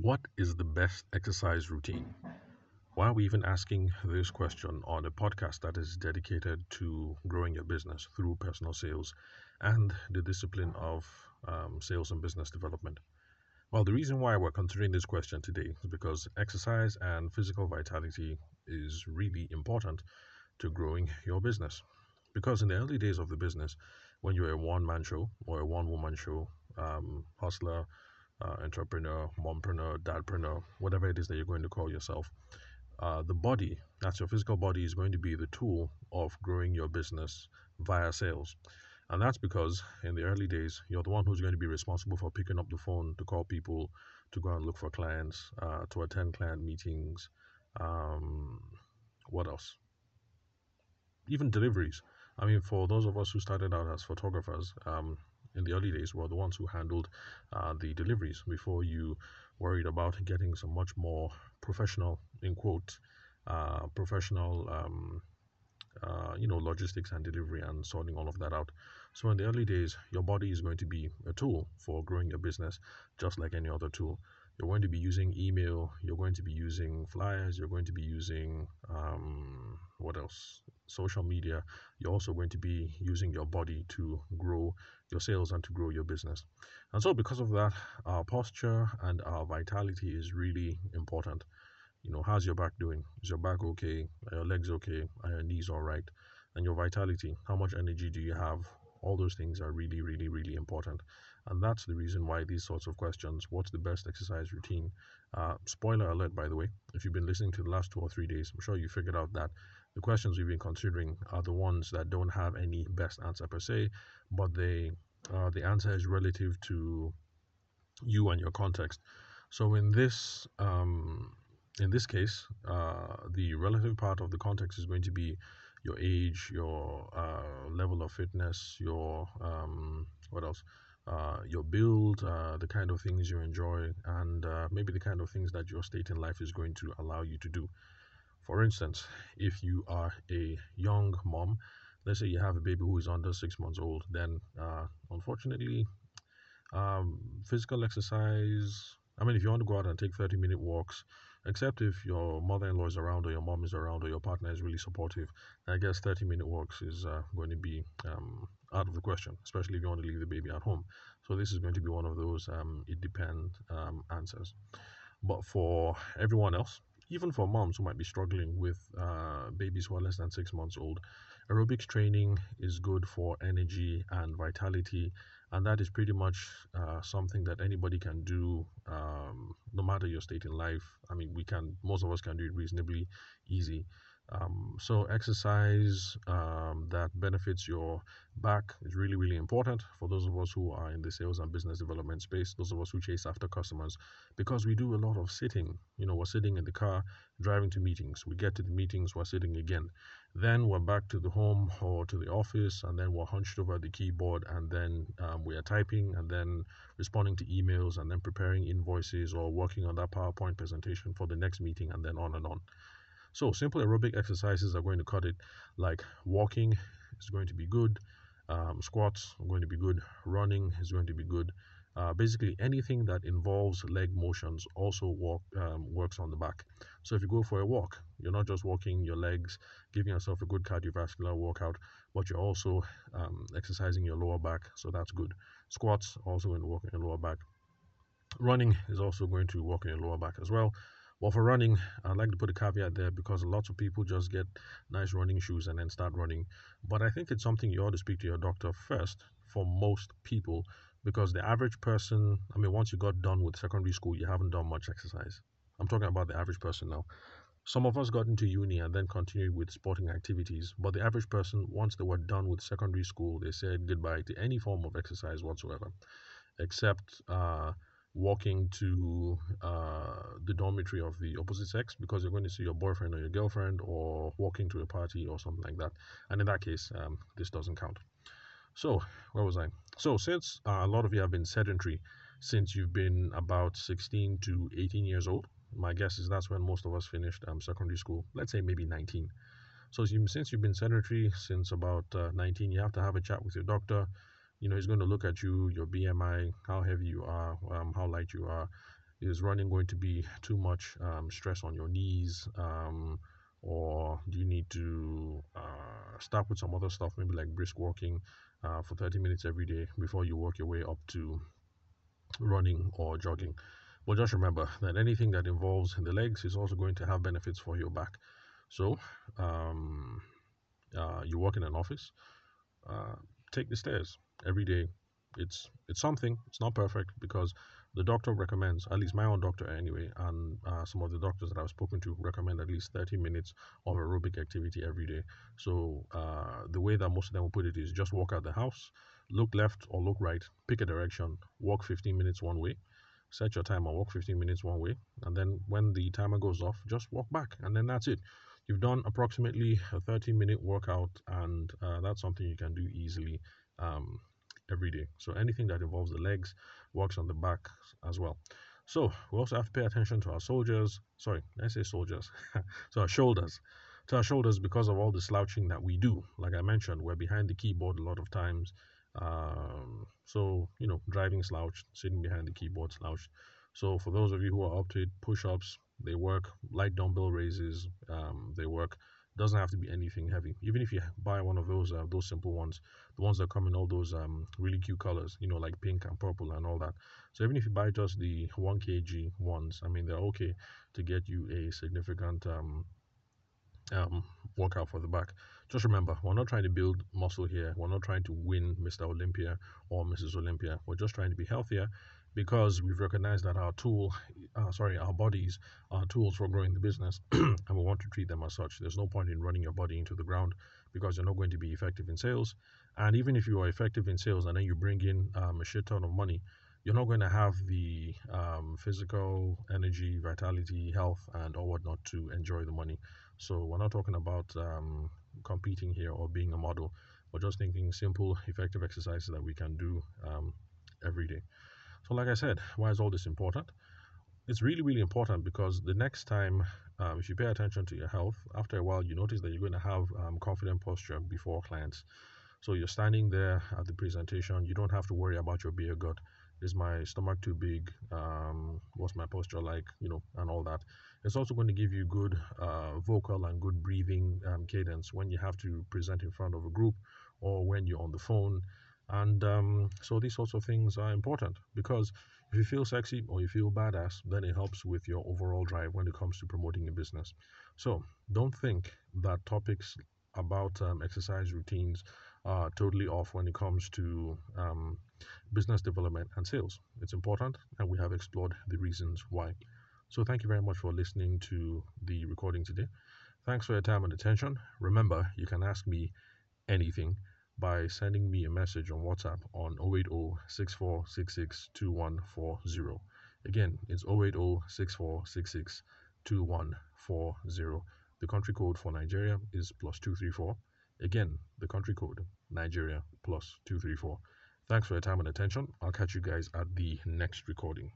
What is the best exercise routine? Why are we even asking this question on a podcast that is dedicated to growing your business through personal sales and the discipline of um, sales and business development? Well, the reason why we're considering this question today is because exercise and physical vitality is really important to growing your business. Because in the early days of the business, when you're a one man show or a one woman show, um, hustler, uh, entrepreneur, mompreneur, dadpreneur, whatever it is that you're going to call yourself, uh, the body, that's your physical body, is going to be the tool of growing your business via sales. And that's because in the early days, you're the one who's going to be responsible for picking up the phone to call people, to go and look for clients, uh, to attend client meetings. Um, what else? Even deliveries. I mean, for those of us who started out as photographers, um, in the early days were the ones who handled uh, the deliveries before you worried about getting some much more professional, in quote, uh, professional, um, uh, you know, logistics and delivery and sorting all of that out. So in the early days, your body is going to be a tool for growing your business, just like any other tool. You're going to be using email. You're going to be using flyers. You're going to be using um, what else? Social media. You're also going to be using your body to grow your sales and to grow your business. And so, because of that, our posture and our vitality is really important. You know, how's your back doing? Is your back okay? Are your legs okay? Are your knees all right? And your vitality, how much energy do you have? All those things are really, really, really important. And that's the reason why these sorts of questions what's the best exercise routine? Uh, spoiler alert, by the way, if you've been listening to the last two or three days, I'm sure you figured out that the questions we've been considering are the ones that don't have any best answer per se, but they uh, the answer is relative to you and your context. So in this um, in this case, uh, the relative part of the context is going to be your age, your uh, level of fitness, your um, what else, uh, your build, uh, the kind of things you enjoy, and uh, maybe the kind of things that your state in life is going to allow you to do. For instance, if you are a young mom, let's say you have a baby who is under six months old, then uh, unfortunately, um, physical exercise. I mean, if you want to go out and take 30 minute walks, except if your mother in law is around, or your mom is around, or your partner is really supportive, I guess 30 minute walks is uh, going to be um, out of the question, especially if you want to leave the baby at home. So, this is going to be one of those um, it depends um, answers. But for everyone else, even for moms who might be struggling with uh, babies who are less than six months old, aerobics training is good for energy and vitality, and that is pretty much uh, something that anybody can do, um, no matter your state in life. I mean, we can, most of us can do it reasonably easy. Um, so exercise um, that benefits your back is really, really important for those of us who are in the sales and business development space, those of us who chase after customers, because we do a lot of sitting. You know, we're sitting in the car, driving to meetings. We get to the meetings, we're sitting again. Then we're back to the home or to the office, and then we're hunched over the keyboard, and then um, we are typing, and then responding to emails, and then preparing invoices or working on that PowerPoint presentation for the next meeting, and then on and on. So simple aerobic exercises are going to cut it, like walking is going to be good, um, squats are going to be good, running is going to be good. Uh, basically, anything that involves leg motions also walk, um, works on the back. So if you go for a walk, you're not just walking your legs, giving yourself a good cardiovascular workout, but you're also um, exercising your lower back. So that's good. Squats also going to work on your lower back. Running is also going to work in your lower back as well. Well, for running, I'd like to put a caveat there because lots of people just get nice running shoes and then start running. But I think it's something you ought to speak to your doctor first for most people because the average person, I mean, once you got done with secondary school, you haven't done much exercise. I'm talking about the average person now. Some of us got into uni and then continued with sporting activities, but the average person, once they were done with secondary school, they said goodbye to any form of exercise whatsoever, except uh, walking to uh, the dormitory of the opposite sex because you're going to see your boyfriend or your girlfriend or walking to a party or something like that. And in that case, um, this doesn't count. So, where was I? So, since uh, a lot of you have been sedentary since you've been about 16 to 18 years old, my guess is that's when most of us finished um, secondary school. Let's say maybe 19. So, since you've been sedentary since about uh, 19, you have to have a chat with your doctor you know, he's going to look at you, your BMI, how heavy you are, um, how light you are, is running going to be too much um, stress on your knees? Um, or do you need to uh, start with some other stuff, maybe like brisk walking uh, for 30 minutes every day before you work your way up to running or jogging? But just remember that anything that involves the legs is also going to have benefits for your back. So, um, uh, you work in an office, uh, take the stairs every day. It's it's something. It's not perfect because the doctor recommends, at least my own doctor anyway, and uh, some of the doctors that I've spoken to recommend at least 30 minutes of aerobic activity every day. So uh, the way that most of them will put it is just walk out the house, look left or look right, pick a direction, walk 15 minutes one way, set your timer, walk 15 minutes one way, and then when the timer goes off, just walk back, and then that's it. You've done approximately a 30 minute workout, and uh, that's something you can do easily um, every day. So anything that involves the legs works on the back as well. So we also have to pay attention to our soldiers. Sorry, I say soldiers. so our shoulders. To our shoulders because of all the slouching that we do. Like I mentioned, we're behind the keyboard a lot of times. Um, so you know, driving slouched, sitting behind the keyboard slouched. So for those of you who are up to it, push-ups they work. Light dumbbell raises um, they work doesn't have to be anything heavy. Even if you buy one of those uh, those simple ones, the ones that come in all those um, really cute colors, you know, like pink and purple and all that. So even if you buy just the one kg ones, I mean, they're okay to get you a significant um, um, workout for the back. Just remember, we're not trying to build muscle here. We're not trying to win Mr. Olympia or Mrs. Olympia. We're just trying to be healthier because we've recognized that our tool, uh, sorry, our bodies are tools for growing the business, and we want to treat them as such. There's no point in running your body into the ground because you're not going to be effective in sales. And even if you are effective in sales and then you bring in um, a shit ton of money, you're not going to have the um, physical energy, vitality, health, and or whatnot to enjoy the money. So we're not talking about um, competing here or being a model. We're just thinking simple, effective exercises that we can do um, every day. So, like I said, why is all this important? It's really, really important because the next time, um, if you pay attention to your health, after a while, you notice that you're going to have um, confident posture before clients. So, you're standing there at the presentation, you don't have to worry about your beer gut. Is my stomach too big? Um, what's my posture like? You know, and all that. It's also going to give you good uh, vocal and good breathing um, cadence when you have to present in front of a group or when you're on the phone and um, so these sorts of things are important because if you feel sexy or you feel badass, then it helps with your overall drive when it comes to promoting your business. So don't think that topics about um, exercise routines totally off when it comes to um, business development and sales. It's important, and we have explored the reasons why. So thank you very much for listening to the recording today. Thanks for your time and attention. Remember, you can ask me anything by sending me a message on WhatsApp on 080 6466 2140. Again, it's 080 6466 The country code for Nigeria is plus 234. Again, the country code Nigeria plus 234. Thanks for your time and attention. I'll catch you guys at the next recording.